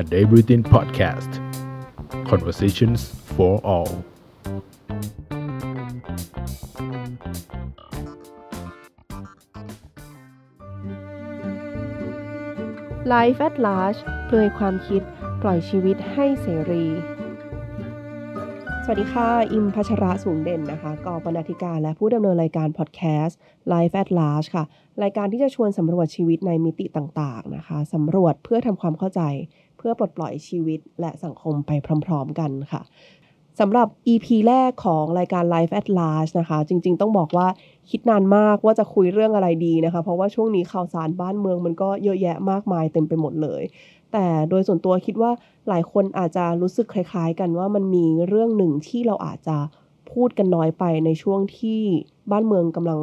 a day routine podcast conversations for all Life at Large เปลือยความคิดปล่อยชีวิตให้เสรี ส วัสดีค่ะ อิมพัชระสูงเด่นนะคะกองบรรณาธิการและผู้ดำเนินรายการพอดแคสต์ Life at Large ค่ะ รายการที่จะชวนสำรวจชีวิตในมิติต่างๆนะคะสำรวจเพื่อทำความเข้าใจ เพื่อปลดปล่อยชีวิตและสังคมไปพร้อมๆกันค่ะสำหรับ EP แรกของรายการ Life at Large นะคะ จริงๆ ต้องบอกว่าคิดนานมากว่าจะคุยเรื่องอะไรดีนะคะ เพราะว่าช่วงนี้ข่าวสารบ้านเมืองมันก็เยอะแยะมากมายเต็มไปหมดเลย แต่โดยส่วนตัวคิดว่าหลายคนอาจจะรู้สึกคล้าย ๆ กันว่ามันมีเรื่องหนึ่งที่เราอาจจะพูดกันน้อยไปในช่วงที่บ้านเมืองกำลัง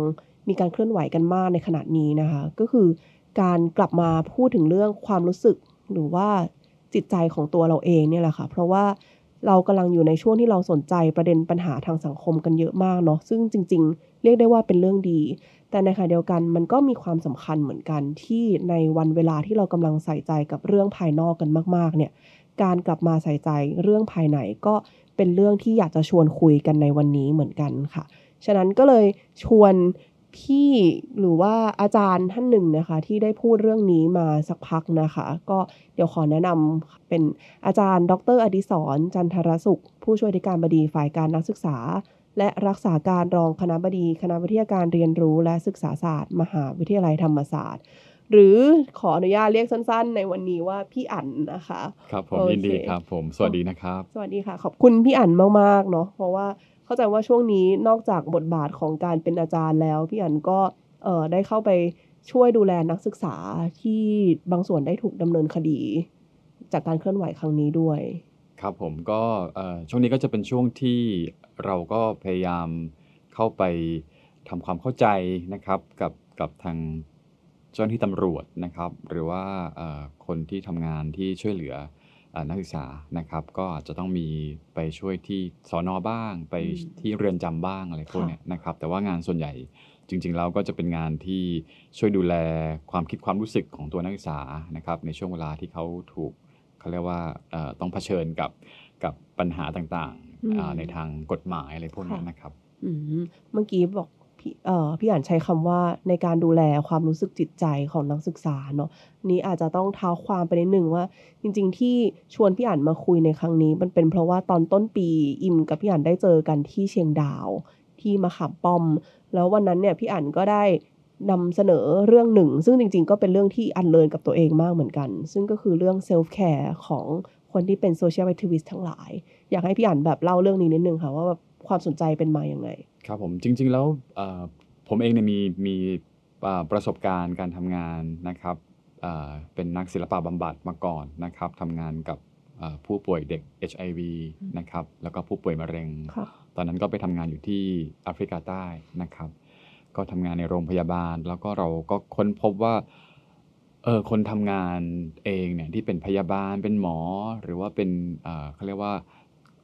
มีการเคลื่อนไหวกันมากในขณะนี้นะคะ ก็คือการกลับมาพูดถึงเรื่องความรู้สึกหรือว่าจิตใจของตัวเราเองเนี่ยแหละค่ะ เพราะว่า เรากำลังอยู่ในช่วงที่เราสนใจประเด็นปัญหาทางสังคมกันเยอะมากเนาะซึ่งจริง ๆ เรียกได้ว่าเป็นเรื่องดี แต่ในขณะเดียวกันมันก็มีความสำคัญเหมือนกันที่ในวันเวลาที่เรากำลังใส่ใจกับเรื่องภายนอกกันมากๆเนี่ยการกลับมาใส่ใจเรื่องภายในก็เป็นเรื่องที่อยากจะชวนคุยกันในวันนี้เหมือนกันค่ะ ฉะนั้นก็เลยชวน พี่หรือว่าอาจารย์ท่านหนึ่งนะคะ ที่ได้พูดเรื่องนี้มาสักพักนะคะ ก็เดี๋ยวขอแนะนำเป็นอาจารย์ ดรอดิศรจันทรสุข ผู้ช่วยอธิการบดีฝ่ายการนักศึกษา และรักษาการรองคณะบดี คณะวิทยาการเรียนรู้และศึกษาศาสตร์ มหาวิทยาลัยธรรมศาสตร์ หรือขออนุญาตเรียกสั้นๆ ในวันนี้ว่าพี่อั๋นนะคะ ครับผมโอเคยินดีครับผม สวัสดีนะครับ สวัสดีค่ะ ขอบคุณพี่อั๋นมากๆเนาะเพราะว่า เข้าใจว่าช่วงนี้นอกจากบทบาทของการเป็นอาจารย์แล้ว พี่อันก็เออได้เข้าไปช่วยดูแลนักศึกษาที่บางส่วนได้ถูกดำเนินคดี จากการเคลื่อนไหวครั้งนี้ด้วย ครับผมก็ช่วงนี้ก็จะเป็นช่วงที่เราก็พยายามเข้าไปทำความเข้าใจนะครับกับกับทางเจ้าหน้าที่ตำรวจนะครับ หรือว่าคนที่ทำงานที่ช่วยเหลือ นักศึกษานะครับ ก็อาจจะต้องมีไปช่วยที่สอนอบ้าง ไปอืมที่เรือนจำบ้างอะไรพวกค่ะเนี้ยนะครับ แต่ว่างานส่วนใหญ่จริงๆแล้วก็จะเป็นงานที่ช่วยดูแลความคิดความรู้สึกของตัวนักศึกษานะครับในช่วงเวลาที่เขาถูกเขาเรียกว่าเอ่อต้องเผชิญกับกับปัญหาต่างอืมๆอ่าในทางกฎหมายอะไรพวกนี้ค่ะนะครับอืมเมื่อกี้บอก พี่เอ่อพี่อันใช้คำว่าในการดูแลความรู้สึกจิตใจของนักศึกษาเนาะนี้อาจจะต้องเท้าความไปนิดนึงว่า จริง ๆ ที่ชวนพี่อันมาคุยในครั้งนี้ มันเป็นเพราะว่าตอนต้นปีอิมกับพี่อันได้เจอกันที่เชียงดาว ที่มะขามป้อม แล้ววันนั้นเนี่ยพี่อันก็ได้นำเสนอเรื่องหนึ่ง ซึ่งจริง ๆ ก็เป็นเรื่องที่ unlearn กับตัวเองมากเหมือนกัน ซึ่งก็คือเรื่อง self-care ของคนที่เป็น social activist ทั้งหลาย อยากให้พี่อันแบบเล่าเรื่องนี้นิดนึงค่ะว่าแบบความสนใจเป็นมาอย่างไง ครับผมจริง ๆ แล้วเอ่อผมเองเนี่ยมีมีอ่าประสบการณ์การทำงานนะครับอ่าเป็นนักศิลปะบำบัดมาก่อนนะครับทำงานกับอ่าผู้ป่วยเด็ก HIV นะครับแล้วก็ผู้ป่วยมะเร็งค่ะตอนนั้นก็ไปทำงานอยู่ที่แอฟริกาใต้นะครับ ก็ทำงานในโรงพยาบาล แล้วก็เราก็ค้นพบว่าเออคนทำงานเองเนี่ยที่เป็นพยาบาลเป็นหมอ หรือว่าเป็นเอ่อเขาเรียกว่า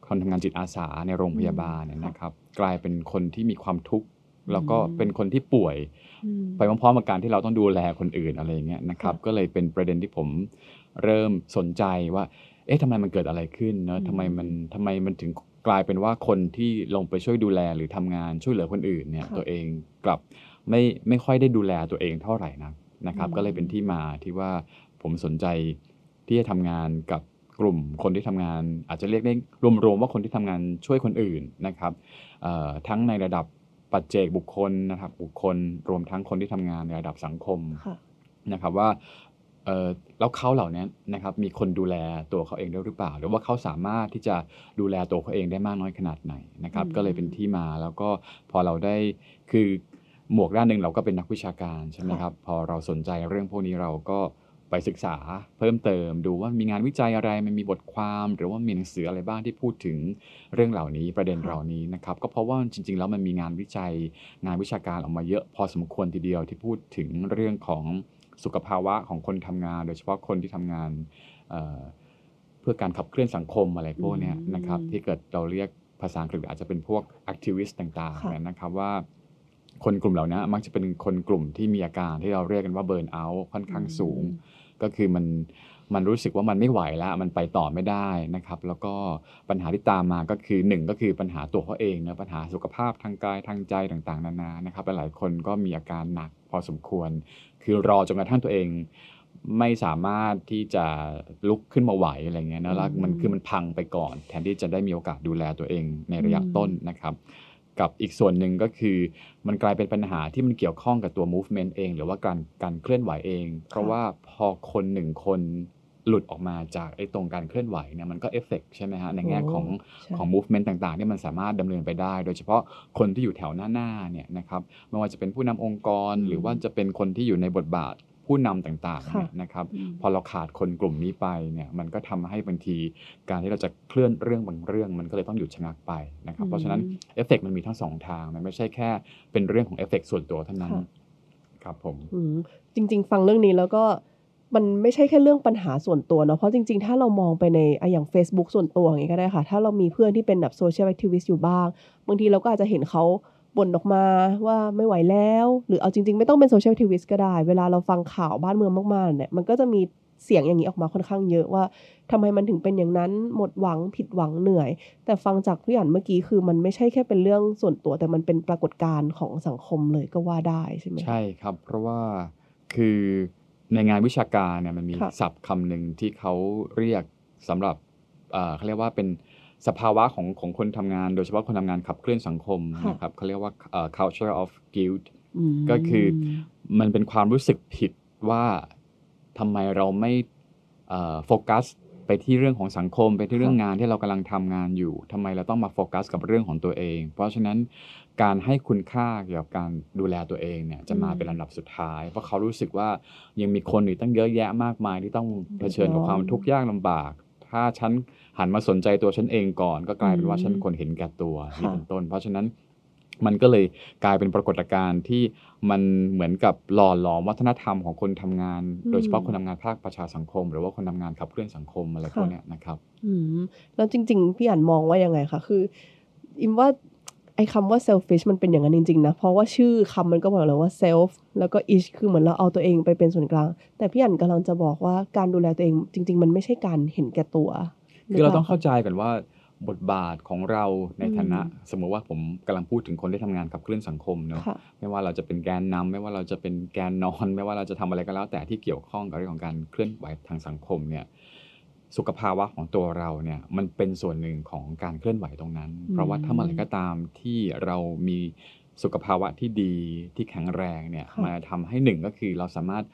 คนทำงานจิตอาสาในโรงพยาบาลเนี่ยนะครับ กลายเป็นคนที่มีความทุกข์แล้วก็เป็นคนที่ป่วยอืมไปพร้อมๆกับการที่เราต้องดูแลคนอื่นอะไรอย่างเงี้ยนะครับค่ะก็เลยเป็นประเด็นที่ผมเริ่มสนใจว่า เอ๊ะทำไมมันเกิดอะไรขึ้นเนอะอืมทำไมมันทำไมมันถึงกลายเป็นว่าคนที่ลงไปช่วยดูแลหรือทำงานช่วยเหลือคนอื่นเนี่ยตัวเองกลับไม่ไม่ค่อยได้ดูแลตัวเองเท่าไหร่นักนะครับ ก็เลยเป็นที่มาที่ว่าผมสนใจที่จะทำงานกับ กลุ่มคนที่ทำงาน อาจจะเรียกได้รวมๆว่าคนที่ทำงานช่วยคนอื่นนะครับเอ่อทั้งในระดับปัจเจกบุคคลนะครับ บุคคลรวมทั้งคนที่ทำงานในระดับสังคมค่ะนะครับว่าเอ่อแล้วเขาเหล่านี้นะครับมีคนดูแลตัวเขาเองได้หรือเปล่า หรือว่าเขาสามารถที่จะดูแลตัวเขาเองได้มากน้อยขนาดไหนนะครับอืมก็เลยเป็นที่มาแล้วก็พอเราได้คือหมวกด้านหนึ่งเราก็เป็นนักวิชาการใช่ไหมครับพอเราสนใจเรื่องพวกนี้เราก็ ไปศึกษาเพิ่มเติม ดูว่ามีงานวิจัยอะไรมันมีบทความหรือว่ามีหนังสืออะไรบ้างที่พูดถึงเรื่องเหล่านี้ประเด็นเหล่านี้นะครับก็เพราะว่าจริง ๆ แล้วมันมีงานวิจัย งานวิชาการออกมาเยอะพอสมควรทีเดียวที่พูดถึงเรื่องของสุขภาวะของคนทำงาน โดยเฉพาะคนที่ทำงานเอ่อเพื่อการขับเคลื่อนสังคมอะไรพวกเนี้ยอืมนะครับที่เกิดเราเรียกภาษาอังกฤษอาจจะเป็นพวก activist ต่างค่ะๆเนี่ยนะครับว่าคนกลุ่มเหล่านี้มักจะเป็นคนกลุ่มที่มีอาการที่เราเรียกกันว่าเบิร์นเอาท์ค่อนข้างสูง ก็คือมันมันรู้สึกว่ามันไม่ไหวแล้วมันไปต่อไม่ได้นะครับ แล้วก็ปัญหาที่ตามมาก็คือหนึ่งก็คือปัญหาตัวเขาเองนะปัญหาสุขภาพทางกายทางใจต่างๆ นานานะครับหลายคนก็มีอาการหนักพอสมควร คือรอจนกระทั่งตัวเองไม่สามารถที่จะลุกขึ้นมาไหวอะไรเงี้ยนะแล้วมันคือมันพังไปก่อน แทนที่จะได้มีโอกาสดูแลตัวเองในระยะต้นนะครับ กับอีกส่วนหนึ่งก็คือมันกลายเป็นปัญหาที่มันเกี่ยวข้องกับตัว movement เอง หรือว่าการการเคลื่อนไหวเอง เพราะว่าพอคนหนึ่งคนหลุดออกมาจากไอ้ตรงการเคลื่อนไหวเนี่ยมันก็เอฟเฟกใช่ไหมฮะในแง่ของใช่ของ movement ต่างๆที่มันสามารถดำเนินไปได้ โดยเฉพาะคนที่อยู่แถวหน้าๆเนี่ยนะครับไม่ว่าจะเป็นผู้นำองค์กร หรือว่าจะเป็นคนที่อยู่ในบทบาท ผู้นำต่างๆเนี่ยนะครับอืมพอเราขาดคนกลุ่มนี้ไปเนี่ยมันก็ทำให้บางทีการที่เราจะเคลื่อนเรื่องบางเรื่อง มันก็เลยต้องหยุดชะงักไปนะครับอืมเพราะฉะนั้นเอฟเฟกมันมีทั้งสองทางมันไม่ใช่แค่เป็นเรื่องของเอฟเฟกส่วนตัวเท่านั้นค่ะครับผมอืมจริง ๆ ฟังเรื่องนี้แล้วก็มันไม่ใช่แค่เรื่องปัญหาส่วนตัวเนาะเพราะจริง ๆ ถ้าเรามองไปในอะอย่าง Facebook ส่วนตัวอย่างนี้ก็ได้ค่ะ ถ้าเรามีเพื่อนที่เป็นแบบ social activist อยู่บ้าง บางทีเราก็อาจจะเห็นเขา บ่นออกมาว่าไม่ไหวแล้ว หรือเอาจริง ๆ ไม่ต้องเป็น social activist ก็ได้ เวลาเราฟังข่าวบ้านเมืองมากๆเนี่ยมันก็จะมีเสียงอย่างนี้ออกมาค่อนข้างเยอะว่าทำไมมันถึงเป็นอย่างนั้นหมดหวังผิดหวังเหนื่อย แต่ฟังจากพี่อันเมื่อกี้คือมันไม่ใช่แค่เป็นเรื่องส่วนตัว แต่มันเป็นปรากฏการณ์ของสังคมเลยก็ว่าได้ใช่ไหมใช่ครับ เพราะว่าคือในงานวิชาการเนี่ยมันมีค่ะศัพท์คำหนึ่งที่เขาเรียกสำหรับเอ่อเขาเรียกว่าเป็น สภาวะของของคนทำงาน โดยเฉพาะคนทำงานขับเคลื่อนสังคมค่ะนะครับเขาเรียกว่าเอ่อ culture of guilt มก็คือมันเป็นความรู้สึกผิดว่าทำไมเราไม่เอ่อโฟกัสไปที่เรื่องของสังคม ไปที่เรื่องค่ะงานที่เรากำลังทำงานอยู่ทำไมเราต้องมาโฟกัสกับเรื่องของตัวเอง เพราะฉะนั้นการให้คุณค่าเกี่ยวกับการดูแลตัวเองเนี่ยจะมาเป็นลำดับสุดท้าย เพราะเขารู้สึกว่ายังมีคนอีกตั้งเยอะแยะมากมายที่ต้องเผชิญกับความทุกข์ยากลำบาก ถ้าฉันหันมาสนใจตัวฉันเองก่อน ก็กลายเป็นว่าฉันเป็นคนเห็นแก่ตัวนี่เป็นต้น เพราะฉะนั้นมันก็เลยกลายเป็นปรากฏการณ์ที่มันเหมือนกับหล่อหลอมวัฒนธรรมของคนทำงานอืมโดยเฉพาะคนทำงานภาคประชาสังคม หรือว่าคนทำงานขับเคลื่อนสังคมอะไรพวกค่ะเนี้ยนะครับ อืมแล้วจริง ๆ พี่อันมองว่ายังไงคะคือ อิมว่า ไอ้คำว่า selfish มันเป็นอย่างนั้นจริงๆนะ เพราะว่าชื่อคำมันก็บอกแล้วว่า self แล้วก็ ish คือเหมือนเราเอาตัวเองไปเป็นส่วนกลาง แต่พี่อันกำลังจะบอกว่าการดูแลตัวเองจริง ๆ มันไม่ใช่การเห็นแก่ตัว คือเราหปล่ต้องเข้าใจก่อนว่าบทบาทของเราในอืมฐานะ สมมติว่าผมกำลังพูดถึงคนที่ทำงานขับเคลื่อนสังคมเนอะค่ะไม่ว่าเราจะเป็นแกนนำไม่ว่าเราจะเป็นแกนนอน ไม่ว่าเราจะทำอะไรก็แล้ว แต่ที่เกี่ยวข้องกับเรื่องของการเคลื่อนไหวทางสังคมเนี่ย สุขภาวะของตัวเราเนี่ยมันเป็นส่วนหนึ่งของการเคลื่อนไหวตรงนั้นอืมเพราะว่าถ้าเมื่อไหร่ก็ตามที่เรามีสุขภาวะที่ดีที่แข็งแรงเนี่ยค่ะมาทำให้หนึ่งก็คือเราสามารถ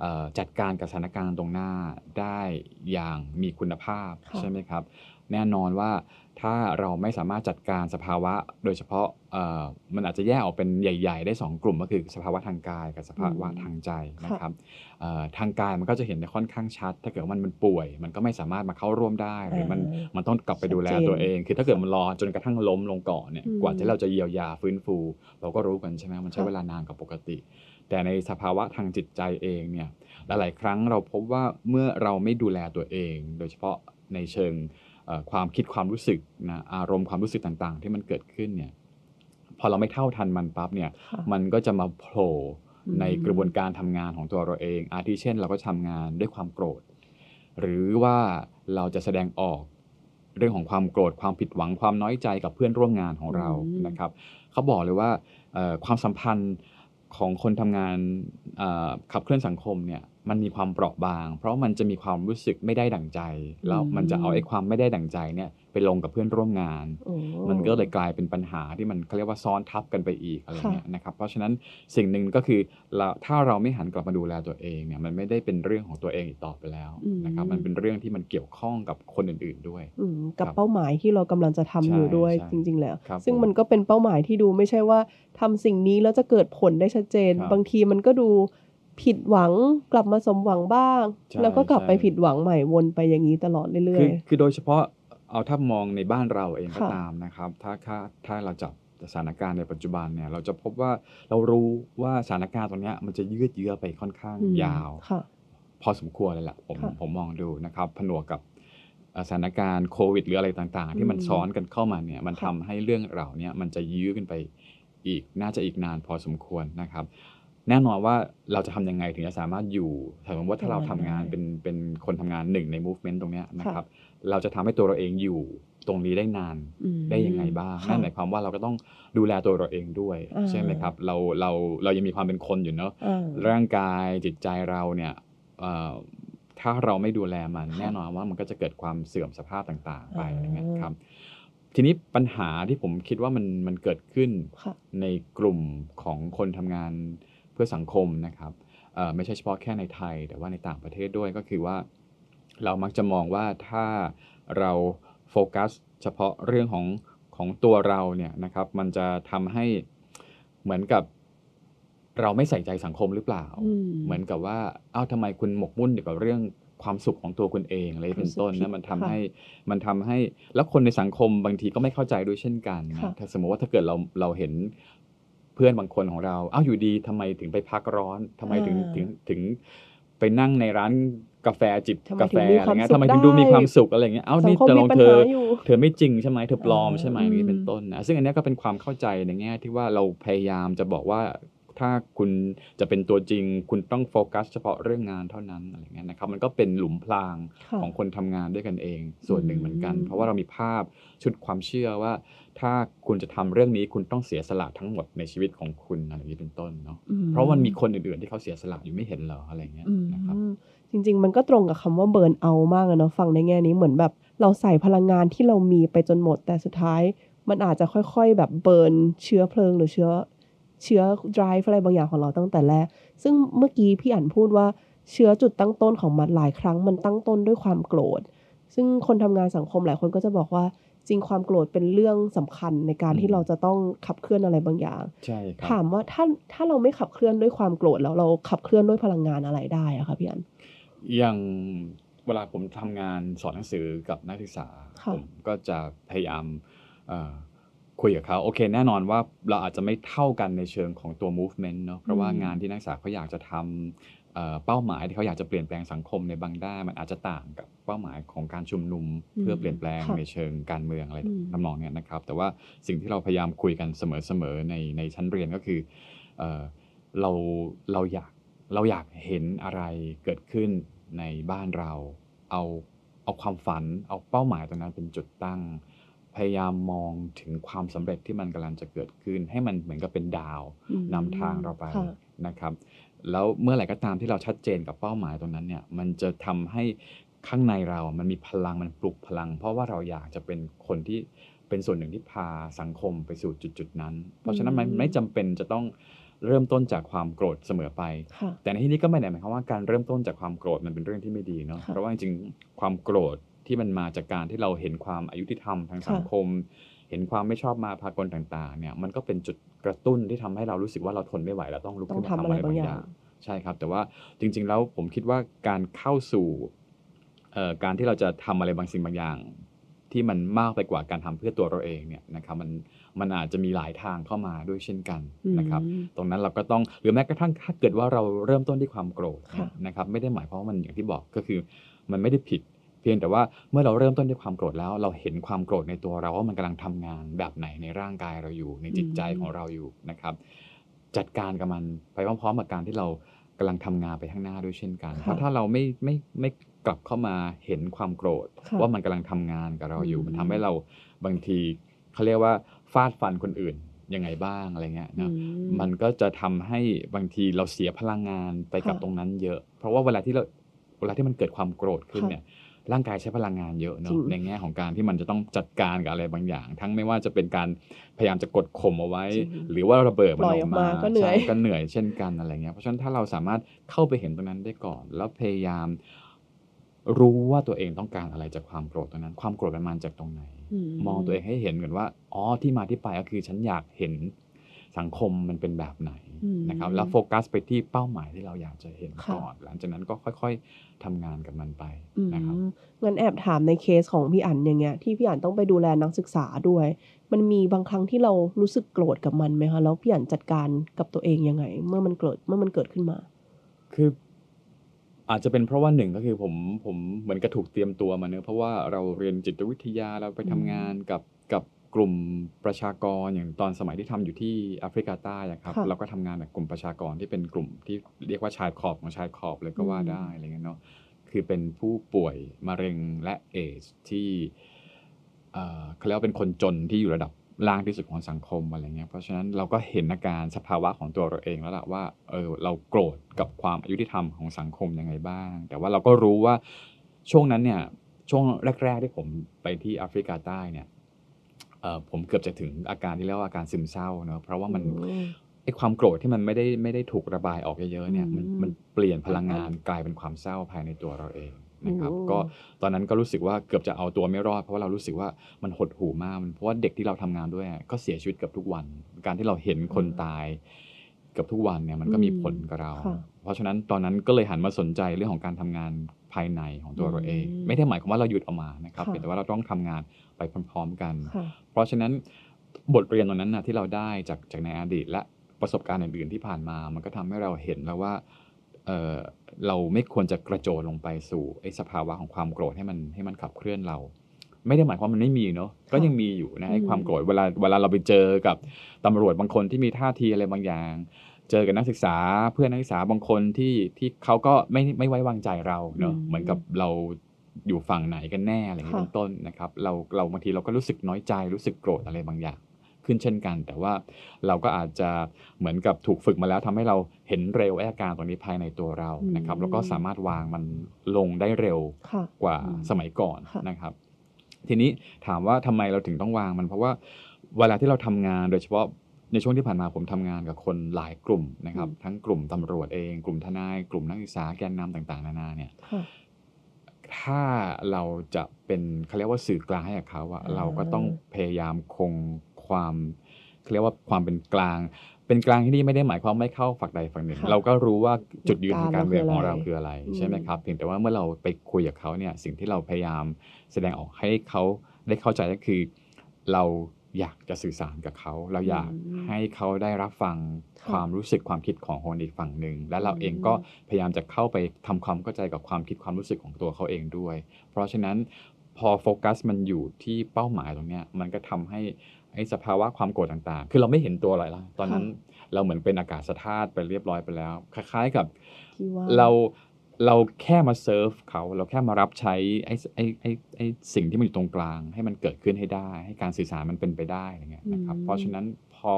เอ่อจัดการกับสถานการณ์ตรงหน้าได้อย่างมีคุณภาพค่ะใช่ไหมครับ แน่นอนว่า ถ้าเราไม่สามารถจัดการสภาวะ โดยเฉพาะเอ่อมันอาจจะแยกออกเป็นใหญ่ ๆ ได้ 2 กลุ่มก็คือสภาวะทางกายกับสภาวะอืมทางใจนะครับเอ่อทางกายมันก็จะเห็นได้ค่อนข้างชัด ถ้าเกิดว่ามันมันป่วย มันก็ไม่สามารถมาเข้าร่วมได้ หรือมันอ่ามันต้องกลับไปดูแลชัดเจนตัวเอง คือถ้าเกิดมันรอจนกระทั่งล้มลงก่อนเนี่ยอืมกว่าที่เราจะเยียวยาฟื้นฟู เราก็รู้กันใช่ไหมมันใช้ค่ะเวลานานกว่าปกติ แต่ในสภาวะทางจิตใจเองเนี่ยหลายๆครั้งเราพบว่าเมื่อเราไม่ดูแลตัวเอง โดยเฉพาะในเชิงเอ่อ ความคิดความรู้สึกนะอารมณ์ความรู้สึกต่างๆ ที่มันเกิดขึ้นเนี่ยพอเราไม่เท่าทันมันปั๊บเนี่ยค่ะมันก็จะมาโผล่อืมในกระบวนการทำงานของตัวเราเอง อาทิเช่น เราก็ทำงานด้วยความโกรธ หรือว่าเราจะแสดงออกเรื่องของความโกรธความผิดหวังความน้อยใจกับเพื่อนร่วมงานของเราอืมนะครับเขาบอกเลยว่าเอ่อความสัมพันธ์ของคนทำงานเอ่อขับเคลื่อนสังคมเนี่ย มันมีความเปราะบาง เพราะมันจะมีความรู้สึกไม่ได้ดั่งใจ แล้วมันจะเอาไอ้ความไม่ได้ดั่งใจเนี่ยไปลงกับเพื่อนร่วมงานโอ้มันก็เลยกลายเป็นปัญหาที่มันเขาเรียกว่าซ้อนทับกันไปอีกอะไรค่ะเงี้ยนะครับ เพราะฉะนั้นสิ่งหนึ่งก็คือเราถ้าเราไม่หันกลับมาดูแลตัวเองเนี่ยมันไม่ได้เป็นเรื่องของตัวเองอีกต่อไปแล้วนะครับ มันเป็นเรื่องที่มันเกี่ยวข้องกับคนอื่น ๆด้วยอืมกับครับเป้าหมายที่เรากำลังจะทำอยู่ใช่ด้วยใช่จริง ๆ แล้วครับซึ่งผมมันก็เป็นเป้าหมายที่ดูไม่ใช่ว่าทำสิ่งนี้แล้วจะเกิดผลได้ชัดเจนครับบางทีมันก็ดู ผิดหวังกลับมาสมหวังบ้างใช่แล้วก็กลับไปใช่ผิดหวังใหม่วนไปอย่างนี้ตลอดเรื่คืออยคือโดยเฉพาะเอาถ้ามองในบ้านเราเองก็ค่ะตามนะครับ ถ้าถ้าถ้าเราจับสถานการณ์ในปัจจุบันเนี่ย เราจะพบว่าเรารู้ว่าสถานการณ์ตรงเนี้ยมันจะยืดเยื้อไปค่อนข้างๆอืมยาวค่ะพอสมควรเลยแหละผมค่ะผมมองดูนะครับผนวกกับเอ่อสถานการณ์โควิด หรืออะไรต่างๆ ที่มันอืมซ้อนกันเข้ามาเนี่ยมันค่ะทำให้เรื่องเหล่าเนี้มันจะยื้อกันไปอีกน่าจะอีกนานพอสมควรนะครับ แน่นอนว่าเราจะทำยังไงถึงจะสามารถอยู่สมมติว่าถ้าเราตรงนั้ทำนงานได้เป็นเป็นคนทำงานหนึ่งใน movement ตรงเนี้ยนะค่ะครับ เราจะทำให้ตัวเราเองอยู่ตรงนี้ได้นานอืมได้ยังไงบ้างค่ะนั่นหมายความว่าเราก็ต้องดูแลตัวเราเองด้วยอ่าใช่ไหมครับ เราเราเรายังมีความเป็นคนอยู่เนอะอ่าร่างกายจิตใจเราเนี่ยเอ่อถ้าเราไม่ดูแลมันค่ะแน่นอนว่ามันก็จะเกิดความเสื่อมสภาพต่าง ๆ ไปอ่าอะไรเงี้ยครับ ทีนี้ปัญหาที่ผมคิดว่ามันมันเกิดขึ้นค่ะในกลุ่มของคนทำงานเพื่อสังคมนะครับเอ่อไม่ใช่เฉพาะแค่ในไทย แต่ว่าในต่างประเทศด้วยก็คือว่า เรามักจะมองว่าถ้าเราโฟกัสเฉพาะเรื่องของของตัวเราเนี่ยนะครับมันจะทำให้เหมือนกับเราไม่ใส่ใจสังคมหรือเปล่าอืมเหมือนกับว่าเอ้าทำไมคุณหมกมุ่นอยู่กับเรื่องความสุขของตัวคุณเองอะไรเป็นต้นรู้สึกผิดนะมันทำค่ะให้มันทำให้แล้วคนในสังคมบางทีก็ไม่เข้าใจด้วยเช่นกันนะค่ะถ้าสมมติว่าถ้าเกิดเราเราเห็นเพื่อนบางคนของเรา เอ้าอยู่ดีทำไมถึงไปพักร้อนทำไมถึงถึงถึงไปนั่งในร้านกาแฟจิบทำไมกาแฟถึงมีอะไรความเงี้ยสุขทำไมถึงดูได้มีความสุขอะไรเงี้ย เอ้าสังนี่คมแต่ลมีองปัญเธอหาอยู่เธอไม่จริงใช่ไหมเธอปลอมอ่าใช่ไหมอย่างนี้เป็นอืมต้นนะซึ่งอันเนี้ยก็เป็นความเข้าใจในแง่ที่ว่าเราพยายามจะบอกว่าถ้าคุณจะเป็นตัวจริง คุณต้องโฟกัสเฉพาะเรื่องงานเท่านั้นอะไรเงี้ยนะครับมันก็เป็นหลุมพรางค่ะของคนทำงานด้วยกันเอง ส่วนหนึ่งเหมือนกันอืมเพราะว่าเรามีภาพชุดความเชื่อว่า ถ้าคุณจะทำเรื่องนี้คุณต้องเสียสละทั้งหมดในชีวิตของคุณอะไรอย่างนี้เป็นต้นเนาะอืเพราะมันมีคนอื่นๆที่เขาเสียสละอยู่ไม่เห็นเหรออะไรเงี้ยอืมนะครับจริง ๆ มันก็ตรงกับคำว่าเบิร์นเอามากอะเนาะฟังในแง่นี้เหมือนแบบ เราใส่พลังงานที่เรามีไปจนหมดแต่สุดท้าย มันอาจจะค่อยๆ แบบเบิร์นเชื้อเพลิงหรือเชื้อเชื้อ drive อะไรบางอย่างของเราตั้งแต่แรกซึ่งเมื่อกี้พี่อั๋นพูดว่าเชื้อจุดตั้งต้นของมันหลายครั้งมันตั้งต้นด้วยความโกรธ ซึ่งคนทำงานสังคมหลายคนก็จะบอกว่า จริงความโกรธเป็นเรื่องสำคัญในการอืมที่เราจะต้องขับเคลื่อนอะไรบางอย่างใช่ครัถามว่าถ้าถ้าเราไม่ขับเคลื่อนด้วยความโกรธแล้วเราขับเคลื่อนด้วยพลังงานอะไรได้อะคะพี่อันอย่างเวลาผมทำงานสอนหนังสือกับนักศึกษาค่ะผมก็จะพยายามเอ่อคุยกับเขาโอเค แน่นอนว่าเราอาจจะไม่เท่ากันในเชิงของตัว movement เนอะเพราะว่าอืมงานที่นักศึกษาเขาอยากจะทำ เอ่อเป้าหมายที่เขาอยากจะเปลี่ยนแปลงสังคมในบางด้านมันอาจจะต่างกับเป้าหมายของการชุมนุมเพื่อเปลี่ยนแปลงค่ะในเชิงการเมืองอะไรอืมทำนองเนี้ยนะครับ แต่ว่าสิ่งที่เราพยายามคุยกันเสมอๆในในชั้นเรียนก็คือเอ่อเราเราอยากเราอยากเห็นอะไรเกิดขึ้นในบ้านเรา เอาเอาความฝัน เอาเป้าหมายตรงนั้นเป็นจุดตั้ง พยายามมองถึงความสำเร็จที่มันกำลังจะเกิดขึ้น ให้มันเหมือนกับเป็นดาวอืมนำทางเราไปค่ะนะครับ แล้วเมื่อไหร่ก็ตามที่เราชัดเจนกับเป้าหมายตรงนั้นเนี่ยมันจะทำให้ข้างในเรามันมีพลังมันปลุกพลัง เพราะว่าเราอยากจะเป็นคนที่เป็นส่วนหนึ่งที่พาสังคมไปสู่จุดๆนั้น เพราะฉะนั้นมันอืมไม่จำเป็นจะต้องเริ่มต้นจากความโกรธเสมอไปค่ะแต่ในที่นี้ก็ไม่ได้หมายความว่าการเริ่มต้นจากความโกรธมันเป็นเรื่องที่ไม่ดีเนาะค่ะเพราะว่าจริงๆความโกรธที่มันมาจากการที่เราเห็นความอายุติธรรมทางสังคม เห็นความไม่ชอบมาพากลต่างๆ เนี่ยมันก็เป็นจุดกระตุ้นที่ทำให้เรารู้สึกว่าเราทนไม่ไหวเราต้องลุกต้อขึ้งนมาทำทำอะอะไรไรบาบางงออย่างย่างใช่ครับ แต่ว่าจริง ๆ แล้วผมคิดว่าการเข้าสู่เอ่อการที่เราจะทำอะไรบางสิ่งบางอย่าง ที่มันมากไปกว่าการทำเพื่อตัวเราเองเนี่ยนะครับมันมันอาจจะมีหลายทางเข้ามาด้วยเช่นกันนะครับอืมตรงนั้นเราก็ต้องหรือแม้กระทั่งถ้าเกิดว่าเราเริ่มต้นที่ความโกรธค่ะนะครับ ไม่ได้หมายความว่ามันอย่างที่บอกก็คือ มันไม่ได้ผิด เพียงแต่ว่าเมื่อเราเริ่มต้นด้วยความโกรธแล้ว เราเห็นความโกรธในตัวเราว่ามันกำลังทำงานแบบไหนในร่างกายเราอยู่ ในจิตใจของเราอยู่นะครับ จัดการกับมันไปพร้อมๆกับการที่เรากำลังทำงานไปข้างหน้าด้วยเช่นกันค่ะเพราะถ้าเราไม่ไม่ไม่กลับเข้ามาเห็นความโกรธค่ะว่ามันกำลังทำงานกับเราอยู่อืมมันทำให้เราบางทีเขาเรียกว่าฟาดฟันคนอื่นยังไงบ้างอะไรเงี้ยนะอืมันก็จะทำให้บางทีเราเสียพลังงานไปกับค่ะตรงนั้นเยอะ เพราะว่าเวลาที่เราเวลาที่มันเกิดความโกรธขึ้นค่ะเนี่ย ร่างกายใช้พลังงานเยอะจริเนาะงในแง่ของการที่มันจะต้องจัดการกับอะไรบางอย่าง ทั้งไม่ว่าจะเป็นการพยายามจะกดข่มเอาไว้จริงหรือว่าระเบิดมันปล่ออยอออกกมามาก็เหนื่อยใช่ก็เหนื่อยเช่นกันอะไรเงี้ยเพราะฉะนั้นถ้าเราสามารถเข้าไปเห็นตรงนั้นได้ก่อน แล้วพยายามรู้ว่าตัวเองต้องการอะไรจากความโกรธตรงนั้น ความโกรธมันมาจากตรงไหน มองตัวเองให้เห็นก่อนว่า อ๋อ ที่มาที่ไปก็คือฉันอยากเห็นสังคมมันเป็นแบบไหนอืม นะครับแล้วโฟกัสไปที่เป้าหมายที่เราอยากจะเห็นค่ะก่อน หลังจากนั้นก็ค่อยๆทำงานกับมันไปอืมนะครับงั้นแอบถามในเคสของพี่อั๋นอย่างเงี้ยที่พี่อั๋นต้องไปดูแลนักศึกษาด้วย มันมีบางครั้งที่เรารู้สึกโกรธกับมันไหมคะแล้วพี่อั๋นจัดการกับตัวเองยังไง เมื่อมันเกิดเมื่อมันเกิดขึ้นมา คืออาจจะเป็นเพราะว่าหนึ่งก็คือผมผมเหมือนกับถูกเตรียมตัวมาเนอะเพราะว่าเราเรียนจิตวิทยาเราไปทำงานกับกับ กลุ่มประชากรอย่างตอนสมัยที่ทำอยู่ที่แอฟริกาใต้อะครับค่ะเราก็ทำงานกับกลุ่มประชากรที่เป็นกลุ่มที่เรียกว่าชายขอบของชายขอบเลยก็ว่าอืมได้อะไรเงี้ยเนาะคือเป็นผู้ป่วยมะเร็งและเอดส์ที่เอ่อเขาเรียกว่าเป็นคนจนที่อยู่ระดับล่างที่สุดของสังคมอะไรเงี้ยเพราะฉะนั้นเราก็เห็นอาการสภาวะของตัวเราเองแล้วล่ะว่าเออเราโกรธกับความอายุที่ธรรมของสังคมยังไงบ้าง แต่ว่าเราก็รู้ว่าช่วงนั้นเนี่ยช่วงแรก ๆ ที่ผมไปที่แอฟริกาใต้เนี่ยเอ่อ ผมเกือบจะถึงอาการที่เรียกว่าอาการซึมเศร้าเนอะเพราะว่ามันอืมไอ้ความโกรธที่มันไม่ได้ไม่ได้ถูกระบายออกเยอะๆเนี่ยมันอืมมันเปลี่ยนพลังงานกลายเป็นความเศร้าภายในตัวเราเองนะครับโอ้ก็ตอนนั้นก็รู้สึกว่าเกือบจะเอาตัวไม่รอด เพราะว่าเรารู้สึกว่ามันหดหู่มากมันเพราะว่าเด็กที่เราทำงานด้วยก็เสียชีวิตเกับทุกวัน การที่เราเห็นคนตายเกับทุกวันเนี่ยมันก็มีผลกับเราค่ะเพราะฉะนั้นตอนนั้นก็เลยหันมาสนใจเรื่องของการทำงาน ภายในของตัวเราเองอืมไม่ได้หมายความว่าเราหยุดออกมานะครับค่ะแต่ว่าเราต้องทำงานไปพร้อมๆกันค่ะเพราะฉะนั้นบทเรียนตรงนั้นนะที่เราได้จากจากในอดีต และประสบการณ์อื่นๆที่ผ่านมา มันก็ทำให้เราเห็นแล้วว่าเออเราไม่ควรจะกระโจนลงไปสู่ไอ้สภาวะของความโกรธให้มันให้มันขับเคลื่อนเรา ไม่ได้หมายความว่ามันไม่มีเนาะก็ยังมีอยู่นะไอ้อืมความโกรธเวลาเวลาเราไปเจอกับตำรวจบางคนที่มีท่าทีอะไรบางอย่าง เจอกับนักศึกษาเพื่อนนักศึกษาบางคนที่ที่เขาก็ไม่ไม่ไว้วางใจเราเนาะอืมเหมือนกับเราอยู่ฝั่งไหนกันแน่อะไรอย่างนี้ค่ะเป็นต้นนะครับ เราเราบางทีเราก็รู้สึกน้อยใจรู้สึกโกรธอะไรบางอย่างขึ้นเช่นกัน แต่ว่าเราก็อาจจะเหมือนกับถูกฝึกมาแล้วทำให้เราเห็นเร็วไอ้อาการตรงนี้ภายในตัวเรานะครับอืมแล้วก็สามารถวางมันลงได้เร็วค่ะกว่าอืมสมัยก่อนค่ะนะครับ ทีนี้ถามว่าทำไมเราถึงต้องวางมันเพราะว่าเวลาที่เราทำงานโดยเฉพาะ ในช่วงที่ผ่านมาผมทำงานกับคนหลายกลุ่มนะครับ ทั้งกลุ่มตำรวจเอง กลุ่มทนาย กลุ่มนักศึกษาแกนนำต่าง ๆ นานาเนี่ยค่ะถ้าเราจะเป็นเขาเรียกว่าสื่อกลางให้กับเขาอะอ่าเราก็ต้องพยายามคงความเขาเรียกว่าความเป็นกลาง เป็นกลางที่นี่ไม่ได้หมายความไม่เข้าฝักใดฝักหนึ่งค่ะเราก็รู้ว่าจุดยืนทางการเมืองหลักการของเราเราคืคือออะอะไรไรใช่ไหมครับเพียงแต่ว่าเมื่อเราไปคุยกับเขาเนี่ยสิ่งที่เราพยายามแสดงออกให้เขาได้เข้าใจก็คือ เรา อยากจะสื่อสารกับเขา เราอยากอืมให้เขาได้รับฟังค่ะความรู้สึกความคิดของคนอีกฝั่งหนึ่งและเราเองอืมก็พยายามจะเข้าไปทำความเข้าใจกับความคิดความรู้สึกของตัวเขาเองด้วย เพราะฉะนั้นพอโฟกัสมันอยู่ที่เป้าหมายตรงเนี้ยมันก็ทำให้ไอ้สภาวะความโกรธต่างๆ คือเราไม่เห็นตัวอะไรละตอนนั้นเราเหมือนเป็นอากาศธาตุไปเรียบร้อยไปแล้ว คล้ายๆกับที่ว่าเรา เราแค่มาเซิร์ฟเขาเราแค่มารับใช้ไอ้ไอ้ไอ้ไอ้สิ่งที่มันอยู่ตรงกลาง ให้มันเกิดขึ้นให้ได้ ให้การสื่อสารมันเป็นไปได้อะไรเงี้ยนะครับอืมเพราะฉะนั้นพอ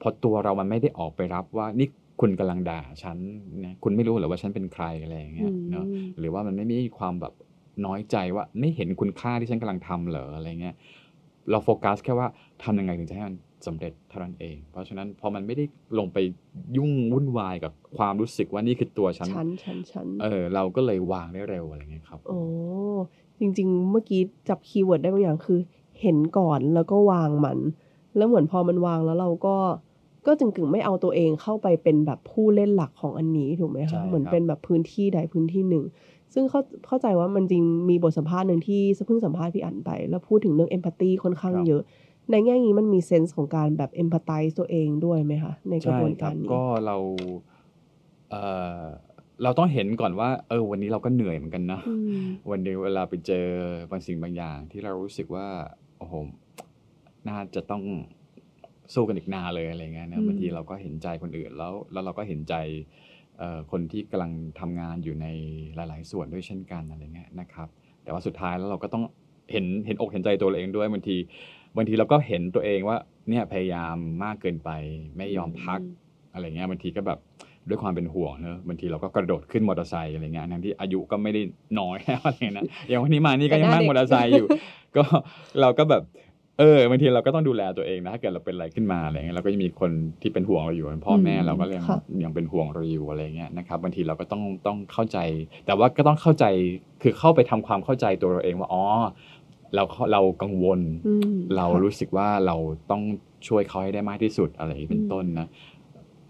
พอตัวเรามันไม่ได้ออกไปรับว่านี่คุณกำลังด่าฉันนะคุณไม่รู้เหรือว่าฉันเป็นใครอะไรอย่างเงี้ยเนาะอืมหรือว่ามันไม่มีความแบบน้อยใจว่าไม่เห็นคุณค่าที่ฉันกำลังทำเหรออะไรเงี้ยเราโฟกัสแค่ว่าทำยังไงถึงจะให้มัน สำเร็จเท่านั้นเอง เพราะฉะนั้นพอมันไม่ได้ลงไปยุ่งวุ่นวายกับความรู้สึกว่านี่คือตัวฉันชั้นชั้นชั้นเออเราก็เลยวางได้เร็วอะไรเงี้ยครับโอ้จริง ๆ เมื่อกี้จับ keyword ได้บางอย่างคือ เห็นก่อนแล้วก็วางมัน แล้วเหมือนพอมันวางแล้วเราก็ก็จึงกึ่งไม่เอาตัวเองเข้าไปเป็นแบบผู้เล่นหลักของอันนี้ถูกไหมใช่คะครับเหมือนเป็นแบบพื้นที่ใดพื้นที่หนึ่ง ซึ่งเข้าเข้าใจว่ามันจริงมีบทสัมภาษณ์หนึ่งที่เพิ่งสัมภาษณ์พี่อันไป แล้วพูดถึงเรื่องเอมพัตตีค่อนข้างเยอะ ในแง่นี้มันมีเซนส์ของการแบบเอมพัตไตตัวเองด้วยไหมคะในกระใช่บวนครักาบรนี้ก็เราเออเราต้องเห็นก่อนว่า เออ วันนี้เราก็เหนื่อยเหมือนกันนะอืมวันนี้เวลาไปเจอบางสิ่งบางอย่าง ที่เรารู้สึกว่าโอ้โหน่าจะต้องสู้กันอีกนานเลยอะไรเงี้ยอืนะมบางทีเราก็เห็นใจคนอื่นแล้ว แล้วเราก็เห็นใจเอ่อคนที่กำลังทำงานอยู่ในหลาย ๆ ส่วนด้วยเช่นกันอะไรเงี้ยนะครับ แต่ว่าสุดท้ายแล้วเราก็ต้องเห็นเห็นอกเห็นใจตัวเราเองด้วยบางที บางทีเราก็เห็นตัวเองว่าเนี่ยพยายามมากเกินไป ไม่ยอมพักอะไรเงี้ยบางทีก็แบบด้วยความเป็นห่วงเนอะบางทีเราก็กระโดดขึ้นมอเตอร์ไซค์อะไรเงี้ยทั้งที่อายุก็ไม่ได้น้อยแล้วอะไรเงี้ยนะอย่างวันนี้มานี่ก็ยังนั่งมอเตอร์ไซค์อยู่ ก็เราก็แบบเออบางทีเราก็ต้องดูแลตัวเองนะถ้าเกิดเราเป็นอะไรขึ้นมาอะไรเงี้ยเราก็จะมีคนที่เป็นห่วงเราอยู่พ่อแม่อืมเราก็ยังค่ะยังเป็นห่วงเราอยู่อะไรเงี้ยนะครับบางทีเราก็ต้องต้องเข้าใจ แต่ว่าก็ต้องเข้าใจคือเข้าไปทำความเข้าใจตัวเราเองว่าอ๋อ เราเรากังวลอืมเราค่ะรู้สึกว่าเราต้องช่วยเขาให้ได้มากที่สุดอะไรอย่างนี้เป็นอืมต้นนะ